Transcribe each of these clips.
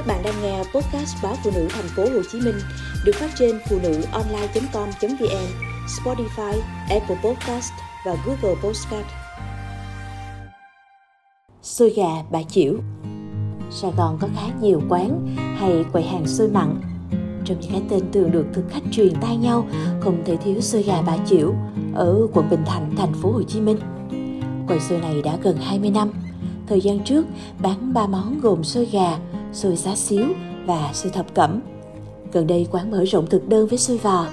Các bạn đang nghe podcast báo phụ nữ thành phố Hồ Chí Minh được phát trên phụ nữ online.com.vn, Spotify, Apple Podcast và Google Podcast. Xôi gà bà Chiểu Sài Gòn có khá nhiều quán hay quầy hàng xôi mặn. Trong những cái tên thường được thực khách truyền tai nhau, không thể thiếu xôi gà bà Chiểu ở quận Bình Thạnh, thành phố Hồ Chí Minh. Quầy xôi này đã gần 20 năm. Thời gian trước bán ba món gồm xôi gà, xôi xá xíu và xôi thập cẩm. Gần đây quán mở rộng thực đơn với xôi vò.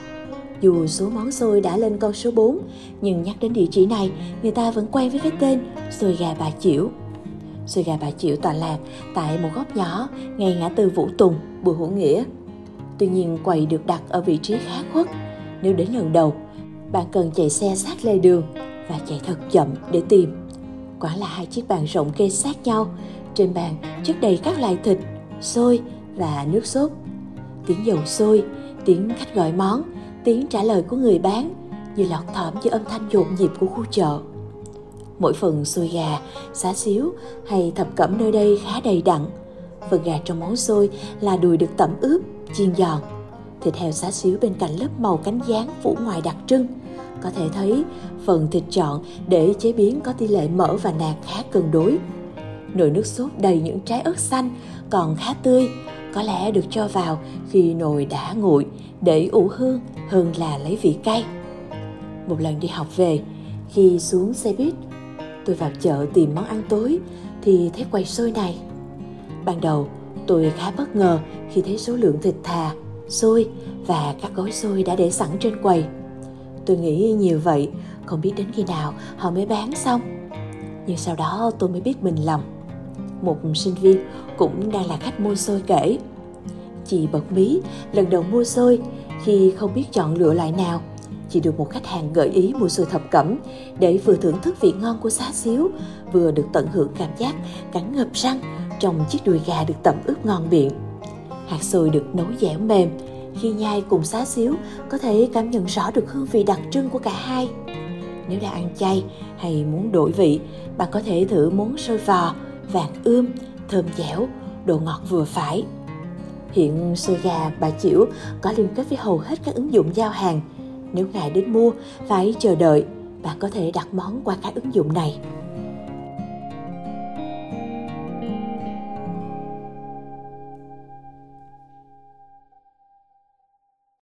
Dù số món xôi đã lên con số 4, nhưng nhắc đến địa chỉ này, người ta vẫn quen với cái tên xôi gà bà Chiểu. Xôi gà bà Chiểu tọa lạc tại một góc nhỏ ngay ngã tư Vũ Tùng, Bùi Hữu Nghĩa. Tuy nhiên quầy được đặt ở vị trí khá khuất. Nếu đến lần đầu, bạn cần chạy xe sát lề đường và chạy thật chậm để tìm. Quả là hai chiếc bàn rộng kê sát nhau, trên bàn chất đầy các loại thịt, xôi và nước sốt. Tiếng dầu sôi, tiếng khách gọi món, tiếng trả lời của người bán như lọt thỏm giữa âm thanh nhộn nhịp của khu chợ. Mỗi phần xôi gà, xá xíu hay thập cẩm nơi đây khá đầy đặn. Phần gà trong món xôi là đùi được tẩm ướp, chiên giòn. Thịt heo xá xíu bên cạnh lớp màu cánh gián phủ ngoài đặc trưng. Có thể thấy phần thịt chọn để chế biến có tỷ lệ mỡ và nạc khá cân đối nồi nước sốt đầy những trái ớt xanh, còn khá tươi, có lẽ được cho vào khi nồi đã nguội để ủ hương hơn là lấy vị cay. Một lần đi học về, khi xuống xe buýt, tôi vào chợ tìm món ăn tối thì thấy quầy xôi này. Ban đầu, tôi khá bất ngờ khi thấy số lượng thịt thà, xôi và các gói xôi đã để sẵn trên quầy. Tôi nghĩ nhiều vậy, không biết đến khi nào họ mới bán xong. Nhưng sau đó tôi mới biết mình lầm một sinh viên cũng đang là khách mua xôi kể. Chị bật mí lần đầu mua xôi khi không biết chọn lựa loại nào. Chị được một khách hàng gợi ý mua xôi thập cẩm để vừa thưởng thức vị ngon của xá xíu, vừa được tận hưởng cảm giác cắn ngập răng trong chiếc đùi gà được tẩm ướp ngon miệng. Hạt xôi được nấu dẻo mềm, khi nhai cùng xá xíu có thể cảm nhận rõ được hương vị đặc trưng của cả hai. Nếu đã ăn chay hay muốn đổi vị, bạn có thể thử món xôi vò vàng ươm, thơm dẻo, độ ngọt vừa phải. Hiện xôi gà bà Chiểu có liên kết với hầu hết các ứng dụng giao hàng. Nếu ngài đến mua, phải chờ đợi, bạn có thể đặt món qua các ứng dụng này.